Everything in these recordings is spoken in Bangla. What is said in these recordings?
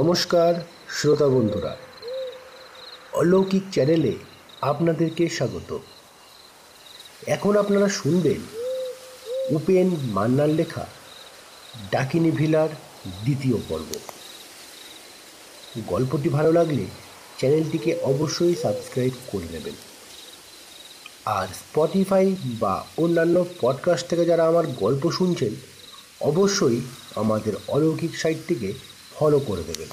নমস্কার, শ্রোতা বন্ধুরা। অলৌকিক চ্যানেলে আপনাদেরকে স্বাগত। এখন আপনারা শুনবেন উপেন মান্নার লেখা ডাকিনী ভিলার দ্বিতীয় পর্ব। গল্পটি ভালো লাগলে চ্যানেলটিকে অবশ্যই সাবস্ক্রাইব করে নেবেন। আর স্পটিফাই বা অন্যান্য পডকাস্ট থেকে যারা আমার গল্প শুনছেন, অবশ্যই আমাদের অলৌকিক সাইটটিকে ফলো করে দেবেন।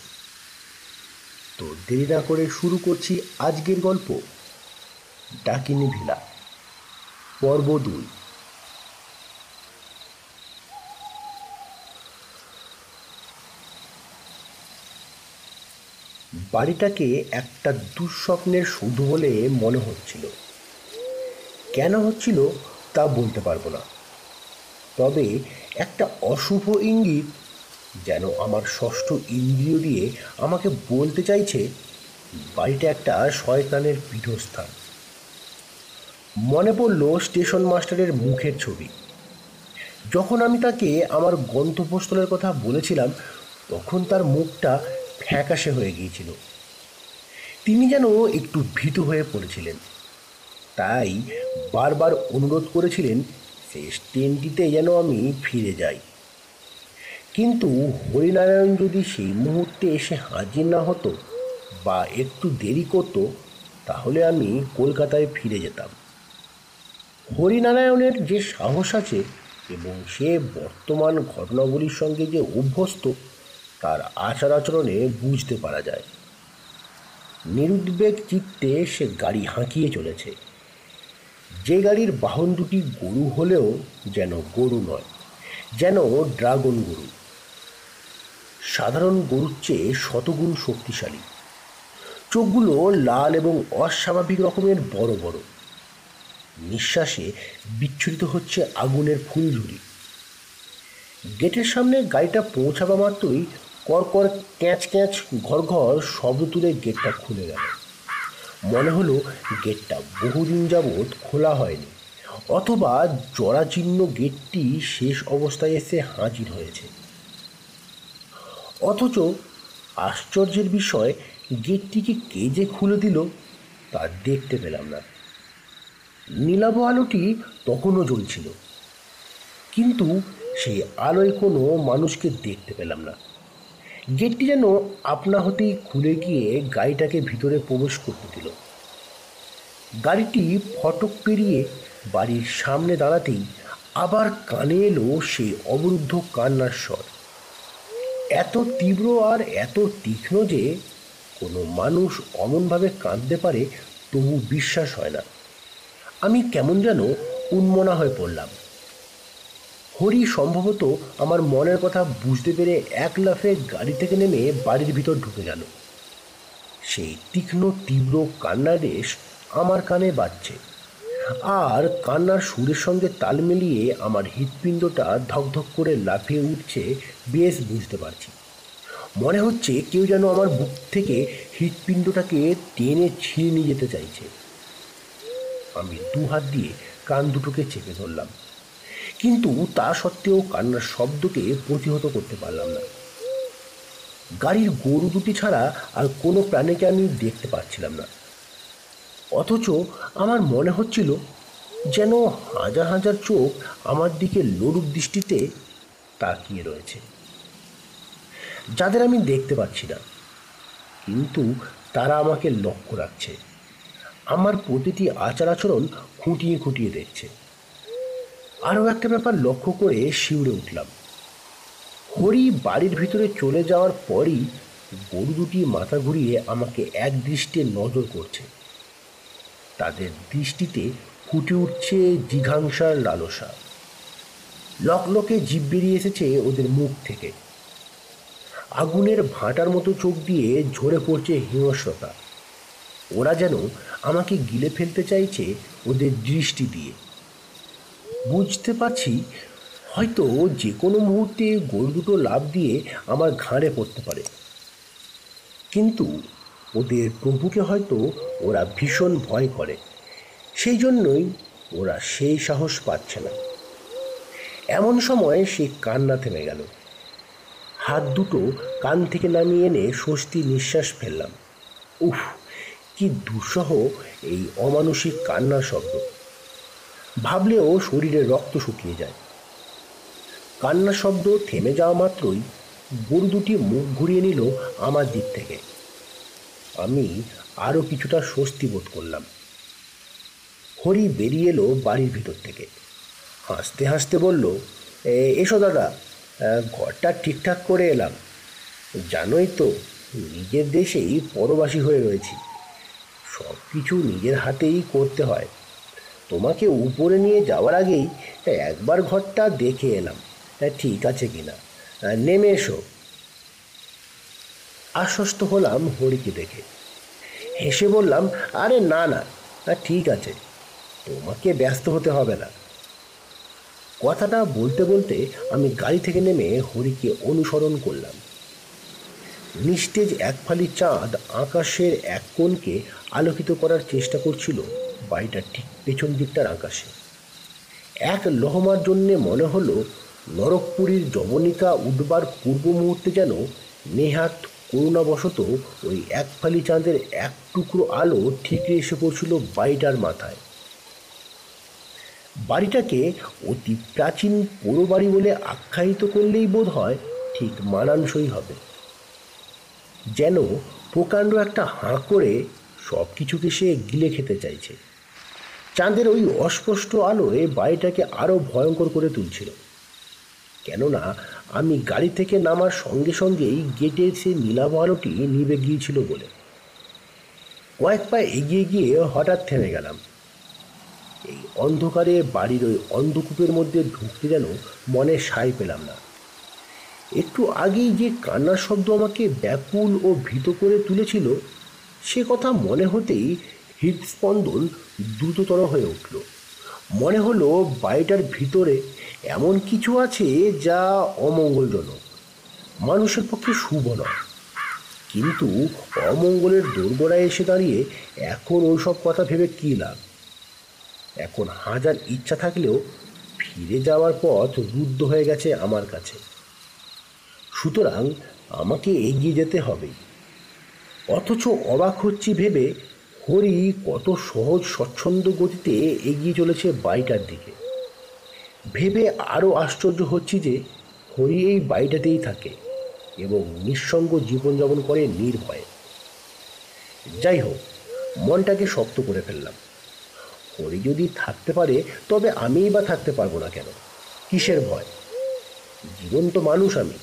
তো দেরি না করে শুরু করছি আজকের গল্প। ডাকিনী ভিলা, পর্ব দুই। বাড়িটাকে একটা দুঃস্বপ্নের শুধু বলে মনে হচ্ছিল। কেন হচ্ছিল তা বলতে পারব না। তবে একটা অশুভ ইঙ্গিত যেন আমার ষষ্ঠ ইন্দ্রিয় দিয়ে আমাকে বলতে চাইছে, বাড়িটা একটা শয়তানের পীঠস্থান। মনে পড়ল স্টেশন মাস্টারের মুখের ছবি। যখন আমি তাকে আমার গন্তব্যস্থলের কথা বলেছিলাম, তখন তার মুখটা ফ্যাকাশে হয়ে গিয়েছিল। তিনি যেন একটু ভীতু হয়ে পড়েছিলেন। তাই বারবার অনুরোধ করেছিলেন, শেষ ট্রেনটিতে যেন আমি ফিরে যাই। কিন্তু হরিনারায়ণ যদি সেই মুহূর্তে এসে হাজির না হতো বা একটু দেরি করতো, তাহলে আমি কলকাতায় ফিরে যেতাম। হরিনারায়ণের যে সাহস আছে এবং সে বর্তমান ঘটনাগুলির সঙ্গে যে অভ্যস্ত, তার আচার আচরণে বুঝতে পারা যায়। নিরুদ্বেগ চিত্তে সে গাড়ি হাঁকিয়ে চলেছে। যে গাড়ির বাহন দুটি গরু হলেও যেন গরু নয়, যেন ড্রাগন গরু। সাধারণ গরুর চেয়ে শতগুণ শক্তিশালী। চোখগুলো লাল এবং অস্বাভাবিক রকমের বড় বড়। নিঃশ্বাসে বিচ্ছুরিত হচ্ছে আগুনের ফুলঝুরি। গেটের সামনে গাড়িটা পৌঁছাবা মাত্রই কর ক্যাঁচ ক্যাঁচ ঘর ঘর শব্দ তুলে গেটটা খুলে গেল। মনে হলো গেটটা বহুদিন যাবৎ খোলা হয়নি, অথবা জরাচীর্ণ গেটটি শেষ অবস্থায় এসে হাজির হয়েছে। অথচ আশ্চর্যের বিষয়, গেটটিকে কে যে খুলে দিল তা দেখতে পেলাম না। নীলাভ আলোটি তখনও জ্বলছিল, কিন্তু সেই আলোয় কোনো মানুষকে দেখতে পেলাম না। গেটটি যেন আপনা হতেই খুলে গিয়ে গাড়িটাকে ভিতরে প্রবেশ করতে দিল। গাড়িটি ফটক পেরিয়ে বাড়ির সামনে দাঁড়াতেই আবার কানে এলো সেই অবরুদ্ধ কান্নার স্বর। এত তীব্র আর এত তীক্ষ্ণ যে কোনো মানুষ অমনভাবে কাঁদতে পারে তবু বিশ্বাস হয় না। আমি কেমন যেন উন্মনা হয়ে পড়লাম। হরি সম্ভবত আমার মনের কথা বুঝতে পেরে এক লাফে গাড়ি থেকে নেমে বাড়ির ভিতর ঢুকে গেল। সেই তীক্ষ্ণ, তীব্র কান্নার রেশ আমার কানে বাজছে। আর কান্নার সুরের সঙ্গে তাল মিলিয়ে আমার হৃৎপিণ্ডটা ধকধক করে লাফিয়ে উঠছে বেশ বুঝতে পারছি। মনে হচ্ছে কেউ যেন আমার বুক থেকে হৃৎপিণ্ডটাকে টেনে ছিঁড়ে নিয়ে যেতে চাইছে। আমি দু হাত দিয়ে কান দুটোকে চেপে ধরলাম। কিন্তু তা সত্ত্বেও কান্নার শব্দকে প্রতিহত করতে পারলাম না। গাড়ির গরু দুটি ছাড়া আর কোনো প্রাণীকে আমি দেখতে পাচ্ছিলাম না। অথচ আমার মনে হচ্ছিল যেন হাজার হাজার চোখ আমার দিকে লড়ুক দৃষ্টিতে তাকিয়ে রয়েছে। যাদের আমি দেখতে পাচ্ছি না। কিন্তু তারা আমাকে লক্ষ্য রাখছে। আমার প্রতিটি আচার আচরণ খুঁটিয়ে খুঁটিয়ে দেখছে। আরও একটা ব্যাপার লক্ষ্য করে শিউরে উঠলাম। হরি বাড়ির ভিতরে চলে যাওয়ার পরই গরু দুটি মাথা ঘুরিয়ে আমাকে এক দৃষ্টে নজর করছে। তাদের দৃষ্টিতে ফুটে উঠছে জিঘাংসার লালসা। লকলকে জীব বেরিয়ে এসেছে ওদের মুখ থেকে। আগুনের ভাঁটার মতো চোখ দিয়ে ঝরে পড়ছে হিংস্রতা। ওরা যেন আমাকে গিলে ফেলতে চাইছে ওদের দৃষ্টি দিয়ে। বুঝতে পারছি, হয়তো যে কোনো মুহূর্তে গরু দুটো লাভ দিয়ে আমার ঘাড়ে পড়তে পারে। কিন্তু ওদের প্রভুকে হয়তো ওরা ভীষণ ভয় করে। সেই জন্যই ওরা সেই সাহস পাচ্ছে না। এমন সময় সে কান্না থেমে গেল। হাত দুটো কান থেকে নামিয়ে এনে স্বস্তি নিঃশ্বাস ফেললাম। উফ, কি দুঃসহ এই অমানসিক কান্নার শব্দ। ভাবলেও শরীরে রক্ত শুকিয়ে যায়। কান্নার শব্দ থেমে যাওয়া মাত্রই গরু দুটি মুখ ঘুরিয়ে নিল আমার দিক থেকে। আমি আরও কিছুটা স্বস্তি বোধ করলাম। হরি বেরিয়ে এলো বাড়ির ভিতর থেকে। হাসতে হাসতে বলল, "এ- এসো দাদা। ঘরটা ঠিকঠাক করে এলাম। জানোই তো নিজের দেশেই পরবাসী হয়ে রয়েছি। সব কিছু নিজের হাতেই করতে হয়। তোমাকে উপরে নিয়ে যাওয়ার আগেই একবার ঘরটা দেখে এলাম। ঠিক আছে কিনা? আহ, নেমে এসো। আশ্বস্ত হলাম হরিকে দেখে। হেসে বললাম আরে না না ঠিক আছে। তোমাকে ব্যস্ত হতে হবে না। কথাটা বলতে বলতে আমি গাড়ি থেকে নেমে হরিকে অনুসরণ করলাম। নিস্তেজ এক ফালি চাঁদ আকাশের এক কোণকে আলোকিত করার চেষ্টা করছিল বাড়িটার ঠিক পেছন দিকটার আকাশে। এক লহমার জন্যে মনে হলো নরকপুরীর জবনিকা উঠবার পূর্ব মুহূর্তে যেন নেহাত করুণাবশত ওই এক ফালি চাঁদের এক টুকরো আলো ঠিকরে এসে পড়ছিল বাড়িটার মাথায়। বাড়িটাকে অতি প্রাচীন পোড়ো বাড়ি বলে আখ্যায়িত করলেই বোধ হয় ঠিক মানানসই হবে। যেন প্রকাণ্ড একটা হাঁ করে সব কিছুকে সে গিলে খেতে চাইছে। চাঁদের ওই অস্পষ্ট আলোয় বাড়িটাকে আরও ভয়ঙ্কর করে তুলছিল। কেননা আমি গাড়ি থেকে নামার সঙ্গে সঙ্গেই গেটের সে নীলাভ আলোটি নিভে গিয়েছিল বলে। কয়েক পা এগিয়ে গিয়ে হঠাৎ থেমে গেলাম। এই অন্ধকারে বাড়ির ওই অন্ধকূপের মধ্যে ঢুকতে যেন মনে সায় পেলাম না। একটু আগেই যে কান্নার শব্দ আমাকে ব্যাকুল ও ভীত করে তুলেছিল, সে কথা মনে হতেই হৃদস্পন্দন দ্রুততর হয়ে উঠল। মনে হলো বাড়িটার ভিতরে এমন কিছু আছে যা অমঙ্গলজনক, মানুষের পক্ষে শুভ নয়। কিন্তু অমঙ্গলের দোরগোড়ায় এসে দাঁড়িয়ে এখন ওইসব কথা ভেবে কী লাভ? এখন হাজার ইচ্ছা থাকলেও ফিরে যাওয়ার পথ রুদ্ধ হয়ে গেছে আমার কাছে। সুতরাং আমাকে এগিয়ে যেতে হবে। অথচ অবাক হচ্ছি ভেবে হরি কত সহজ, স্বচ্ছন্দ গতিতে এগিয়ে চলেছে বাড়িটার দিকে। ভেবে আরও আশ্চর্য হচ্ছি যে হরি এই বাড়িটাতেই থাকে এবং নিঃসঙ্গ জীবনযাপন করে নির্ভয়ে। যাই হোক, মনটাকে শক্ত করে ফেললাম। হরি যদি থাকতে পারে, তবে আমিই বা থাকতে পারব না কেন? কিসের ভয়? জীবন্ত মানুষ আমি।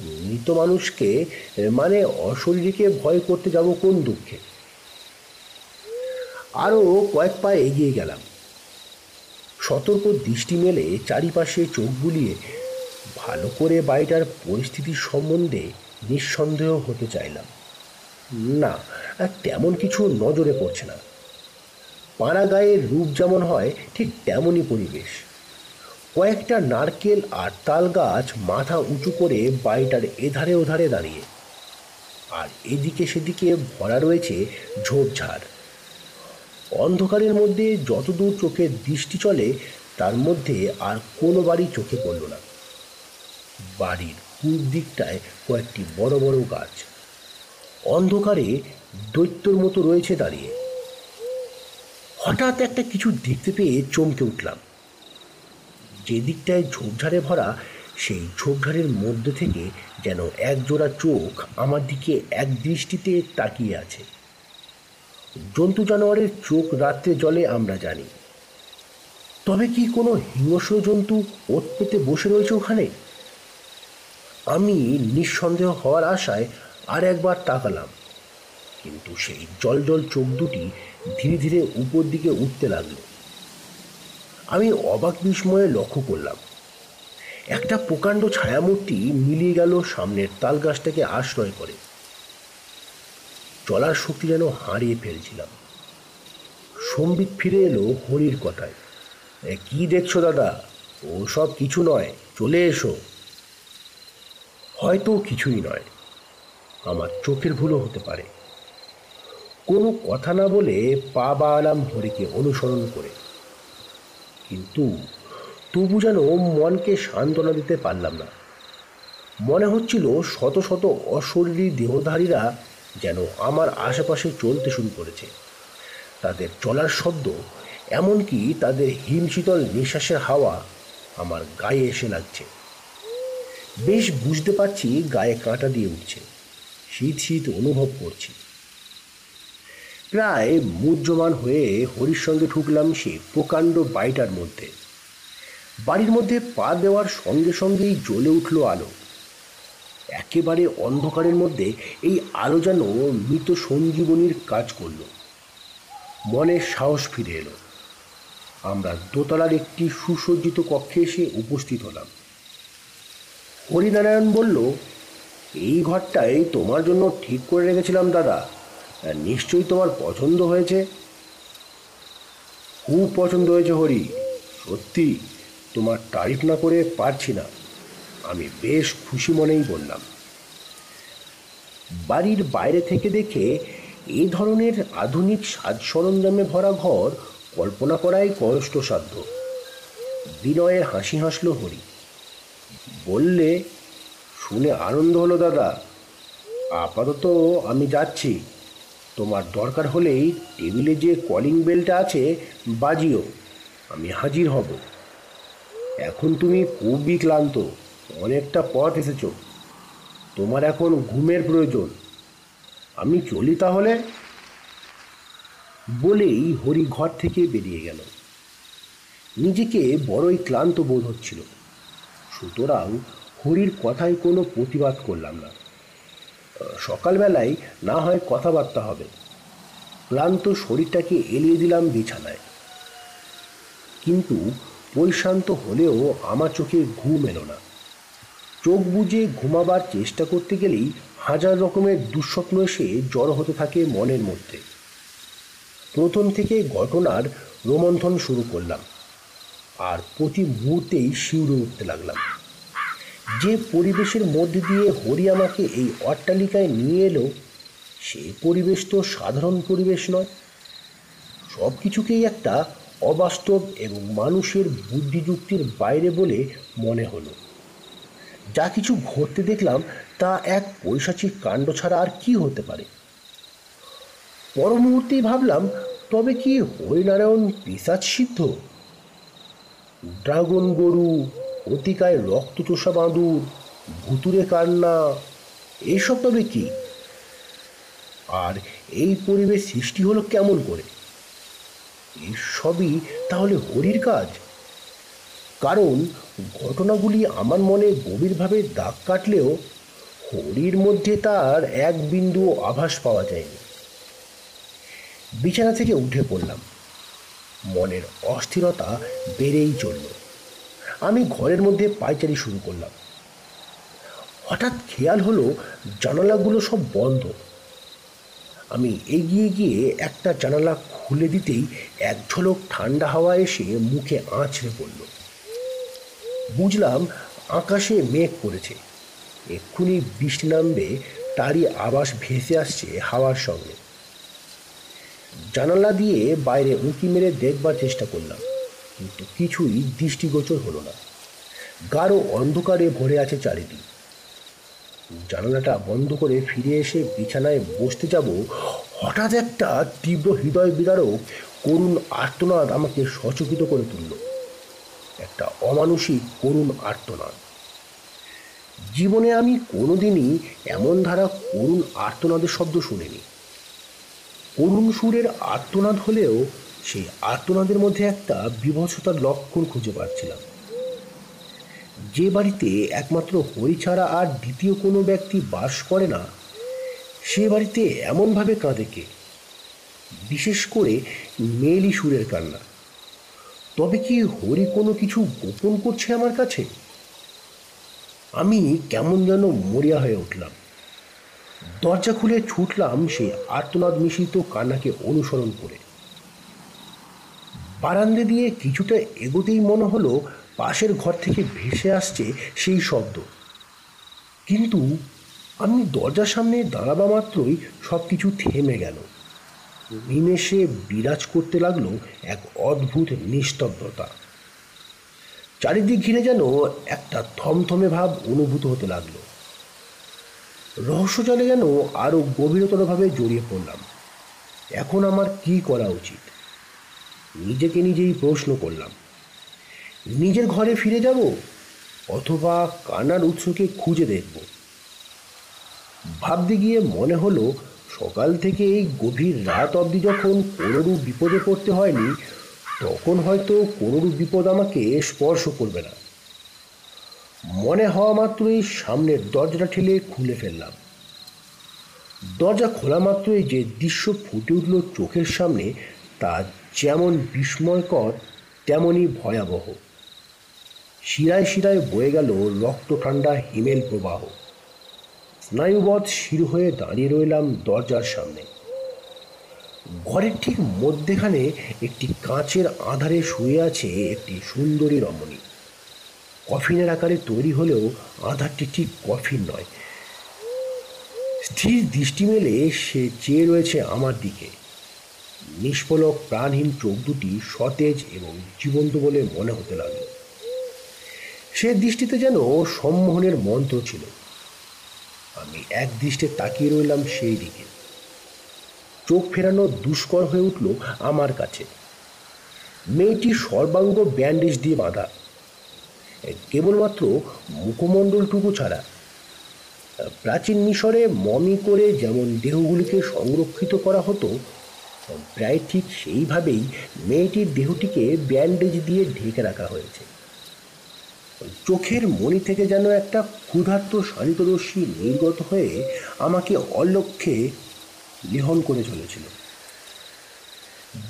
মৃত মানুষকে মানে অশরীরীকে ভয় করতে যাব কোন দুঃখে? আরও কয়েক পা এগিয়ে গেলাম। সতর্ক দৃষ্টি মেলে চারিপাশে চোখ বুলিয়ে ভালো করে বাড়িটার পরিস্থিতির সম্বন্ধে নিঃসন্দেহ হতে চাইলাম। না, তেমন কিছু নজরে পড়ছে না। পাড়া গায়ের রূপ যেমন হয়, ঠিক তেমনই পরিবেশ। কয়েকটা নারকেল আর তাল গাছ মাথা উঁচু করে বাড়িটার এধারে ওধারে দাঁড়িয়ে। আর এদিকে সেদিকে ভরা রয়েছে ঝোপঝাড়। অন্ধকারের মধ্যে যতদূর চোখের দৃষ্টি চলে, তার মধ্যে আর কোনো বাড়ি চোখে পড়ল না। বাড়ির পূর্ব দিকটায় কয়েকটি বড় বড় গাছ। অন্ধকারে দৈত্যর মতো রয়েছে দাঁড়িয়ে। হঠাৎ একটা কিছু দেখতে পেয়ে চমকে উঠলাম। যে দিকটায় ঝোপঝাড়ে ভরা, সেই ঝোপঝাড়ের মধ্যে থেকে যেন এক জোড়া চোখ আমার দিকে এক দৃষ্টিতে তাকিয়ে আছে। জন্তু জানোয়ারের চোখ রাত্রে জলে আমরা জানি। তবে কি কোনো হিংস্র জন্তু ওত পেতে বসে রয়েছে ওখানে? আমি নিঃসন্দেহ হওয়ার আশায় আর একবার তাকালাম। কিন্তু সেই জল জল চোখ দুটি ধীরে ধীরে উপর দিকে উঠতে লাগল। আমি অবাক বিস্ময়ে লক্ষ্য করলাম, একটা প্রকাণ্ড ছায়ামূর্তি মিলিয়ে গেল সামনের তাল গাছটাকে আশ্রয় করে। চলার শক্তি যেন হারিয়ে ফেলছিলাম। সম্বিত ফিরে এলো হরির কথায় কি দেখছ দাদা? ও সব কিছু নয়, চলে এসো। হয়তো কিছুই নয়, আমার চোখের ভুলও হতে পারে। কোনো কথা না বলে পা বাড়ালাম হরিকে অনুসরণ করে। কিন্তু তবু যেন মনকে সান্ত্বনা দিতে পারলাম না। মনে হচ্ছিল শত শত অশরীরী দেহধারীরা যেন আমার আশেপাশে চলতে শুরু করেছে। তাদের চলার শব্দ, এমনকি তাদের হিমশীতল নিঃশ্বাসের হাওয়া আমার গায়ে এসে লাগছে। বেশ বুঝতে পারছি গায়ে কাঁটা দিয়ে উঠছে। শীত শীত অনুভব করছি। প্রায় মুহ্যমান হয়ে হরির সঙ্গে ঢুকলাম সে প্রকাণ্ড বাড়িটার মধ্যে। বাড়ির মধ্যে পা দেওয়ার সঙ্গে সঙ্গেই জ্বলে উঠল আলো। একেবারে অন্ধকারের মধ্যে এই আলো যেন মৃত সঞ্জীবনীর কাজ করল। মনে সাহস ফিরে এলো। আমরা দোতলার একটি সুসজ্জিত কক্ষে এসে উপস্থিত হলাম। হরিনারায়ণ বলল, এই ঘরটাই তোমার জন্য ঠিক করে রেখেছিলাম, দাদা। নিশ্চয়ই তোমার পছন্দ হয়েছে। খুব পছন্দ হয়েছে হরি। সত্যি, তোমার তারিফ না করে পারছি না। আমি বেশ খুশি মনেই বললাম। বাড়ির বাইরে থেকে দেখে এই ধরনের আধুনিক সাজ সরঞ্জামে ভরা ঘর কল্পনা করাই কষ্টসাধ্য। বিনয়ের হাসি হাসল হরি। বললে, শুনে আনন্দ হলো দাদা। আপাতত আমি যাচ্ছি। তোমার দরকার হলেই টেবিলে যে কলিং বেলটা আছে, বাজিও। আমি হাজির হব। এখন তুমি খুবই ক্লান্ত, অনেকটা পথ এসেছ। তোমার এখন ঘুমের প্রয়োজন। আমি চলি তাহলে? বলেই হরি ঘর থেকে বেরিয়ে গেল। নিজেকে বড়ই ক্লান্ত বোধ হচ্ছিল। সুতরাং হরির কথায় কোনো প্রতিবাদ করলাম না। সকালবেলায় না হয় কথাবার্তা হবে। ক্লান্ত শরীরটাকে এলিয়ে দিলাম বিছানায়। কিন্তু পরিশান্ত হলেও আমার চোখে ঘুম এলো না। চোখ বুজে ঘুমাবার চেষ্টা করতে গেলেই হাজার রকমের দুঃস্বপ্ন এসে জড়ো হতে থাকে মনের মধ্যে। প্রথম থেকে ঘটনার রোমন্থন শুরু করলাম। আর প্রতি মুহূর্তেই শিউরে উঠতে লাগলাম। যে পরিবেশের মধ্যে দিয়ে হরি আমাকে এই অট্টালিকায় নিয়ে এলো, সে পরিবেশ তো সাধারণ পরিবেশ নয়। সব কিছুকেই একটা অবাস্তব এবং মানুষের বুদ্ধিযুক্তির বাইরে বলে মনে হলো। যা কিছু ঘটতে দেখলাম, তা এক পৈশাচিক কাণ্ড ছাড়া আর কি হতে পারে? পর মুহূর্তেই ভাবলাম, তবে কি হরিনারায়ণ পিসাচ সিদ্ধ? ড্রাগন গরু অতিকায় রক্তচোষা বাঁদুর ভুতুরে কান্না এইসব তবে কি? আর এই পরিবেশ সৃষ্টি হলো কেমন করে? এসবই তাহলে হরির কাজ? কারণ ঘটনাগুলি আমার মনে গভীরভাবে দাগ কাটলেও হরির মধ্যে তার এক বিন্দু আভাস পাওয়া যায়নি। বিছানা থেকে উঠে পড়লাম। মনের অস্থিরতা বেড়েই চলল। আমি ঘরের মধ্যে পাইচারি শুরু করলাম। হঠাৎ খেয়াল হলো জানালাগুলো সব বন্ধ। আমি এগিয়ে গিয়ে একটা জানালা খুলে দিতেই এক ঝলক ঠান্ডা হাওয়া এসে মুখে আঁচড়ে পড়ল। বুঝলাম আকাশে মেঘ পড়েছে এক্ষুনি বৃষ্টি নামবে, তারই আবাস ভেসে আসছে হাওয়ার সঙ্গে। জানালা দিয়ে বাইরে উঁকি মেরে দেখবার চেষ্টা করলাম। কিন্তু কিছুই দৃষ্টিগোচর হলো না। গাঢ় অন্ধকারে ভরে আছে চারিদিক। জানালাটা বন্ধ করে ফিরে এসে বিছানায় বসতে যাব হঠাৎ একটা তীব্র হৃদয় বিদারক করুণ আর্তনাদ আমাকে সচকিত করে তুলল। একটা অমানসিক করুণ আর্তনাদ। জীবনে আমি কোনোদিনই এমন ধারা করুণ আর্তনাদের শব্দ শুনিনি। করুণ সুরের আর্তনাদ হলেও সেই আর্তনাদের মধ্যে একটা বিভৎসতার লক্ষণ খুঁজে পাচ্ছিলাম। যে বাড়িতে একমাত্র হরি ছাড়া আর দ্বিতীয় কোনো ব্যক্তি বাস করে না, সে বাড়িতে এমনভাবে কাঁদে কে? বিশেষ করে মেলি সুরের কান্না। তবে কি হরি কোনো কিছু গোপন করছে আমার কাছে? আমি কেমন যেন মরিয়া হয়ে উঠলাম। দরজা খুলে ছুটলাম সেই আর্তনাদ মিশ্রিত কান্নাকে অনুসরণ করে। বারান্দে দিয়ে কিছুটা এগোতেই মনে হলো পাশের ঘর থেকে ভেসে আসছে সেই শব্দ। কিন্তু আমি দরজার সামনে দাঁড়াবা মাত্রই সব কিছু থেমে গেল। নিমেষে বিরাজ করতে লাগল এক অদ্ভুত নিস্তব্ধতা। চারিদিক ঘিরে যেন একটা থমথমে ভাব অনুভূত হতে লাগল। রহস্যজলে যেন আরও গভীরতরভাবে জড়িয়ে পড়লাম। এখন আমার কি করা উচিত? নিজেকে নিজেই প্রশ্ন করলাম। নিজের ঘরে ফিরে যাব অথবা কান্নার উৎসকে খুঁজে দেখব? ভাবতে গিয়ে মনে হলো সকাল থেকে এই গভীর রাত অবধি যখন কোনোরূপ বিপদে পড়তে হয়নি, তখন হয়তো কোনোরূপ বিপদ আমাকে স্পর্শ করবে না। মনে হওয়া মাত্রই সামনের দরজাটা ঠেলে খুলে ফেললাম। দরজা খোলা মাত্রই যে দৃশ্য ফুটে উঠল চোখের সামনে, তা যেমন বিস্ময়কর, তেমনই ভয়াবহ। শিরায় শিরায় বয়ে গেল রক্ত ঠান্ডা হিমেল প্রবাহ। স্নায়ুবধ শির হয়ে দাঁড়িয়ে রইলাম দরজার সামনে। ঘরের ঠিক মধ্যেখানে একটি কাঁচের আধারে শুয়ে আছে একটি সুন্দরী রমণী। কফিনের আকারে তৈরি হলেও আধারটি ঠিক কফিন নয়। স্থির দৃষ্টি মেলে সে চেয়ে রয়েছে আমার দিকে। নিষ্পলক প্রাণহীন চোখ দুটি সতেজ এবং জীবন্ত বলে মনে হতে লাগল। সে দৃষ্টিতে যেন সম্মোহনের মন্ত্র ছিল। আমি এক দৃষ্টে তাকিয়ে রইলাম সেই দিকে। চোখ ফেরানো দুষ্কর হয়ে উঠল আমার কাছে। মেয়েটি সর্বাঙ্গ ব্যান্ডেজ দিয়ে বাঁধা। কেবলমাত্র মুখমণ্ডলটুকু ছাড়া। প্রাচীন মিশরে মমি করে যেমন দেহগুলিকে সংরক্ষিত করা হতো প্রায় ঠিক সেইভাবেই মেয়েটির দেহটিকে ব্যান্ডেজ দিয়ে ঢেকে রাখা হয়েছে। চোখের মণি থেকে যেন একটা ক্ষুধার্ত শান্তরশ্মি নির্গত হয়ে আমাকে অলক্ষ্যে লেহন করে চলেছিল।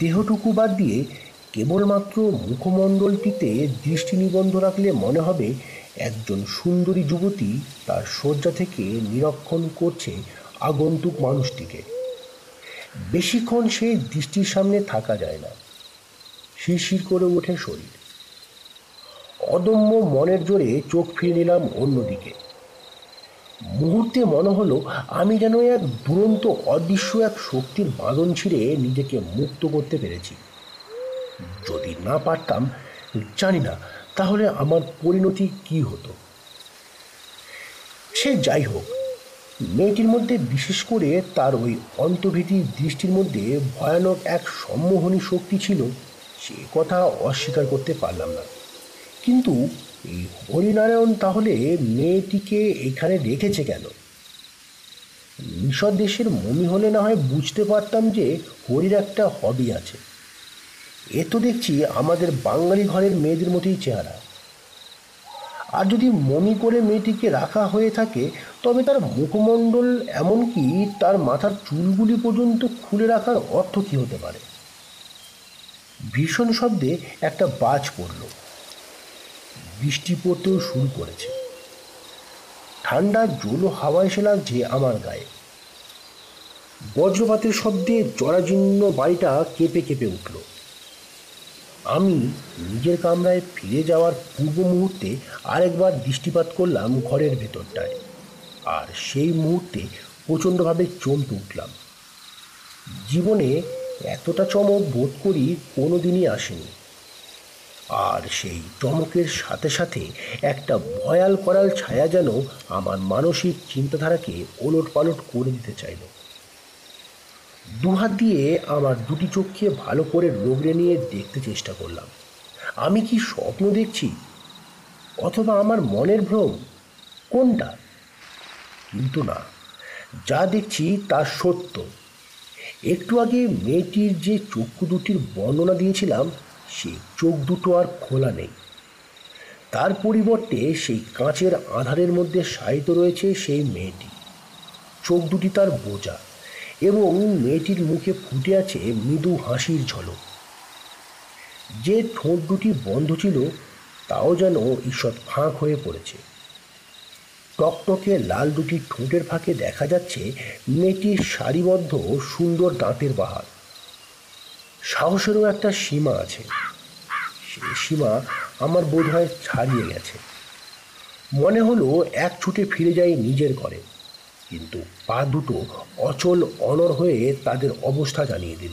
দেহটুকু বাদ দিয়ে কেবলমাত্র মুখমণ্ডলটিতে দৃষ্টি নিবন্ধ রাখলে মনে হবে একজন সুন্দরী যুবতী তার শয্যা থেকে নিরক্ষণ করছে আগন্তুক মানুষটিকে। বেশিক্ষণ সেই দৃষ্টির সামনে থাকা যায় না। শিরশির করে ওঠে শরীর। অদম্য মনের জোরে চোখ ফিরে নিলাম অন্যদিকে। মুহূর্তে মনে হলো আমি যেন এক দুরন্ত, অদৃশ্য এক শক্তির বাঁধন ছিঁড়ে নিজেকে মুক্ত করতে পেরেছি। যদি না পারতাম, জানি না তাহলে আমার পরিণতি কি হতো। সে যাই হোক মেয়েটির মধ্যে, বিশেষ করে তার ওই অন্তভীতি দৃষ্টির মধ্যে ভয়ানক এক সম্মোহনী শক্তি ছিল, সে কথা অস্বীকার করতে পারলাম না। কিন্তু এই হরিনারায়ণ তাহলে মেয়েটিকে এখানে রেখেছে কেন? মিশর দেশের মমি হলে না হয় বুঝতে পারতাম যে হরির একটা হবি আছে। এ তো দেখছি আমাদের বাঙালি ঘরের মেয়েদের মতোই চেহারা। আর যদি মমি করে মেয়েটিকে রাখা হয়ে থাকে, তবে তার মুখমণ্ডল এমনকি তার মাথার চুলগুলি পর্যন্ত খুলে রাখার অর্থ কী হতে পারে? ভীষণ শব্দে একটা বাজ পড়ল। বৃষ্টি পড়তেও শুরু করেছে। ঠান্ডা, জলো হাওয়া এসে লাগছে আমার গায়ে। বজ্রপাতের শব্দে জরাজীর্ণ বাড়িটা কেঁপে কেঁপে উঠল। আমি নিজের কামরায় ফিরে যাওয়ার পূর্ব মুহূর্তে আরেকবার দৃষ্টিপাত করলাম ঘরের ভেতরটায়। আর সেই মুহূর্তে প্রচণ্ডভাবে চমকে উঠলাম। জীবনে এতটা চমক বোধ করি কোনো দিনই আসেনি। আর সেই চমকের সাথে সাথে একটা ভয়াল করাল ছায়া যেন আমার মানসিক চিন্তাধারাকে ওলট পালট করে দিতে চাইল। দুহাত দিয়ে আমার দুটি চোখকে ভালো করে রোগড়ে নিয়ে দেখতে চেষ্টা করলাম। আমি কি স্বপ্ন দেখছি? অথবা আমার মনের ভ্রম? কোনটা? কিন্তু না। যা দেখছি তা সত্য। একটু আগে মেয়েটির যে চক্ষু দুটির বর্ণনা দিয়েছিলাম, সেই চোখ দুটো আর খোলা নেই। তার পরিবর্তে সেই কাঁচের আধারের মধ্যে সাহিত রয়েছে সেই মেয়েটি। চোখ দুটি তার বোঝা। এবং মেয়েটির মুখে ফুটে আছে মৃদু হাসির ঝলক। যে ঠোঁট দুটি বন্ধ ছিল, তাও যেন ঈষৎ ফাঁক হয়ে পড়েছে। টকটকে লাল দুটি ঠোঁটের ফাঁকে দেখা যাচ্ছে মেয়েটির সারিবদ্ধ সুন্দর দাঁতের বাহার। সাহসেরও একটা সীমা আছে। সেই সীমা আমার বোধ হয় ছাড়িয়ে গেছে। মনে হলো এক ছুটে ফিরে যাই নিজের ঘরে। কিন্তু পা দুটো অচল অনর হয়ে তাদের অবস্থা জানিয়ে দিল।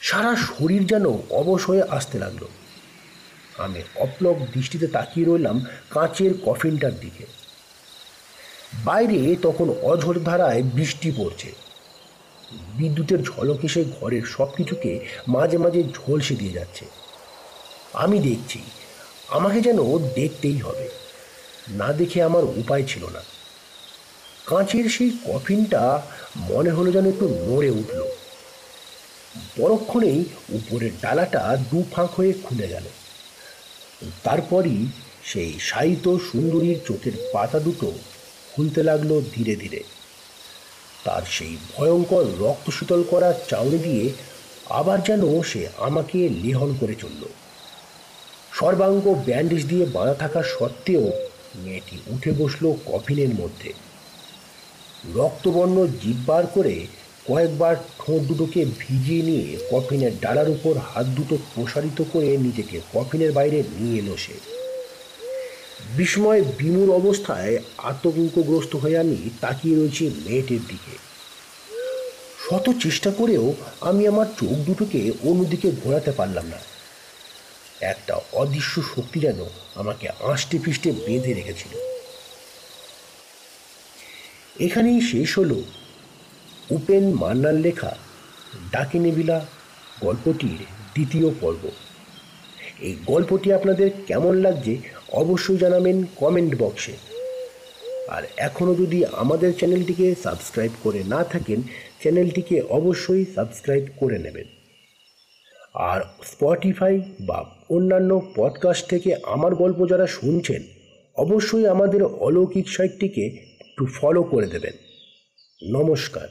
সারা শরীর যেন অবশ হয়ে আসতে লাগল। আমি অপ্লক দৃষ্টিতে তাকিয়ে রইলাম কাঁচের কফিনটার দিকে। বাইরে তখন অঝোর ধারায় বৃষ্টি পড়ছে। বিদ্যুতের ঝলক এসে ঘরের সব কিছুকে মাঝে মাঝে ঝলসে দিয়ে যাচ্ছে। আমি দেখছি, আমাকে যেন দেখতেই হবে। না দেখে আমার উপায় ছিল না। কাঁচের সেই কফিনটা মনে হলো যেন একটু নড়ে উঠল। পরক্ষণেই উপরের ডালাটা দু ফাঁক হয়ে খুলে গেল। তারপরই সেই সাহিত্য সুন্দরীর চোখের পাতা দুটো খুলতে লাগল ধীরে ধীরে। তার সেই ভয়ঙ্কর রক্ত শীতল করা চাউনি দিয়ে আবার যেন সে আমাকে লেহন করে চলল। সর্বাঙ্গ ব্যান্ডেজ দিয়ে বাঁধা থাকা সত্ত্বেও মেয়েটি উঠে বসল কফিনের মধ্যে। রক্তবর্ণ জিভ বার করে কয়েকবার ঠোঁট দুটোকে ভিজিয়ে নিয়ে কফিনের ডালার উপর হাত দুটো প্রসারিত করে নিজেকে কফিনের বাইরে নিয়ে এলো সে। বিস্ময় বিমূর অবস্থায় আতঙ্কগ্রস্ত হয়ে আমি তাকিয়ে রয়েছি মেয়েটির দিকে। শত চেষ্টা করেও আমি আমার চোখ দুটোকে অন্যদিকে ঘোরাতে পারলাম না। একটা অদৃশ্য শক্তি যেন আমাকে আষ্টে পিষ্টে বেঁধে রেখেছিল। এখানেই শেষ হল উপেন মান্নার লেখা ডাকিনেবিলা গল্পটির দ্বিতীয় পর্ব। এই গল্পটি আপনাদের কেমন লাগছে অবশ্যই জানাবেন কমেন্ট বক্সে। আর এখনও যদি আমাদের চ্যানেলটিকে সাবস্ক্রাইব করে না থাকেন, চ্যানেলটিকে অবশ্যই সাবস্ক্রাইব করে নেবেন। আর স্পটিফাই বা অন্যান্য পডকাস্ট থেকে আমার গল্প যারা শুনছেন, অবশ্যই আমাদের অলৌকিক সাইটটিকে একটু ফলো করে দেবেন। নমস্কার।